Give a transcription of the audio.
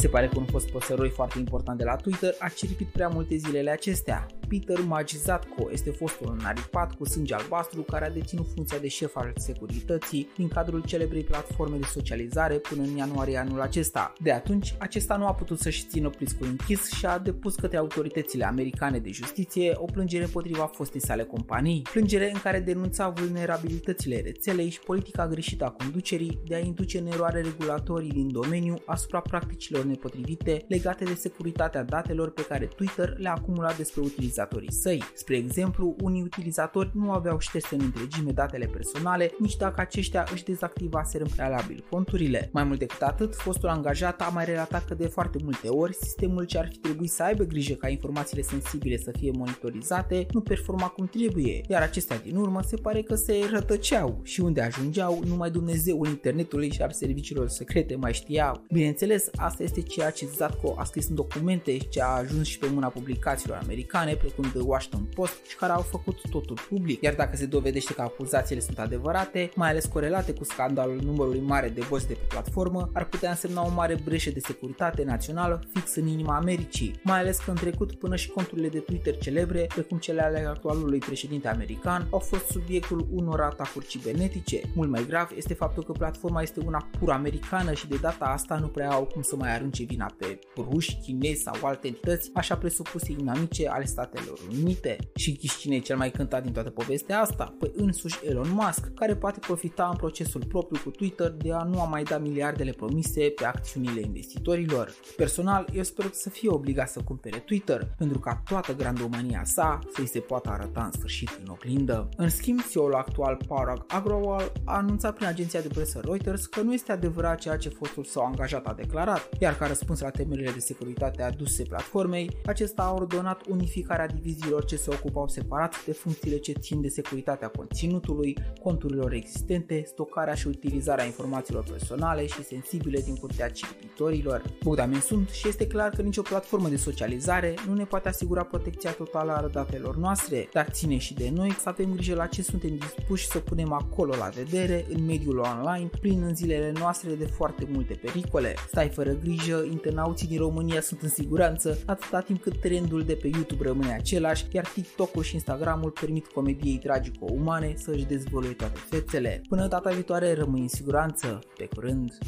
Se pare că un fost păsăroi foarte important de la Twitter a ciripit prea multe zilele acestea. Peter Magizatko este fostul înaripat cu sânge albastru care a deținut funcția de șef al securității din cadrul celebrei platforme de socializare până în ianuarie anul acesta. De atunci, acesta nu a putut să-și țină pliscul închis și a depus către autoritățile americane de justiție o plângere împotriva fostei sale companii, plângere în care denunța vulnerabilitățile rețelei și politica greșită a conducerii de a induce în eroare regulatorii din domeniu asupra practicilor nepotrivite legate de securitatea datelor pe care Twitter le-a acumulat despre utilizatorii săi. Spre exemplu, unii utilizatori nu aveau șterse în întregime datele personale, nici dacă aceștia își dezactivaseră în prealabil conturile. Mai mult decât atât, fostul angajat a mai relatat că de foarte multe ori sistemul ce ar fi trebuit să aibă grijă ca informațiile sensibile să fie monitorizate nu performa cum trebuie, iar acestea din urmă se pare că se rătăceau și unde ajungeau numai Dumnezeul internetului și al serviciilor secrete mai știau. Bineînțeles, asta este ceea ce Zatko a scris în documente și ce a ajuns și pe mâna publicațiilor americane, precum The Washington Post, și care au făcut totul public. Iar dacă se dovedește că acuzațiile sunt adevărate, mai ales corelate cu scandalul numărului mare de voci de pe platformă, ar putea însemna o mare breșă de securitate națională fix în inima Americii, mai ales că în trecut până și conturile de Twitter celebre, precum cele ale actualului președinte american, au fost subiectul unor atacuri cibernetice. Mult mai grav este faptul că platforma este una pur americană și de data asta nu prea au cum să mai arunce vina pe ruși, chinezi sau alte entități, așa presupuse inamice ale Statelor Unite. Și cine e cel mai cântat din toată povestea asta? Păi însuși Elon Musk, care poate profita în procesul propriu cu Twitter de a nu a mai da miliardele promise pe acțiunile investitorilor. Personal, eu sper să fie obligat să cumpere Twitter, pentru ca toată grandomania sa să-i se poată arăta în sfârșit în oglindă. În schimb, CEO-ul actual Parag Agrawal a anunțat prin agenția de presă Reuters că nu este adevărat ceea ce fostul său angajat a declarat, iar ca răspuns la temerile de securitate aduse platformei, acesta a ordonat unificarea diviziilor ce se ocupau separat de funcțiile ce țin de securitatea conținutului, conturilor existente, stocarea și utilizarea informațiilor personale și sensibile din curtea cititorilor. Bogdamen sunt și este clar că nicio platformă de socializare nu ne poate asigura protecția totală a datelor noastre, dar ține și de noi să avem grijă la ce suntem dispuși să punem acolo la vedere în mediul online, plin în zilele noastre de foarte multe pericole. Stai fără grijă, internauții din România sunt în siguranță atâta timp cât trendul de pe YouTube rămâne același, iar TikTok-ul și Instagram-ul permit comediei tragico-umane să își dezvăluie toate fețele. Până data viitoare rămâi în siguranță. Pe curând!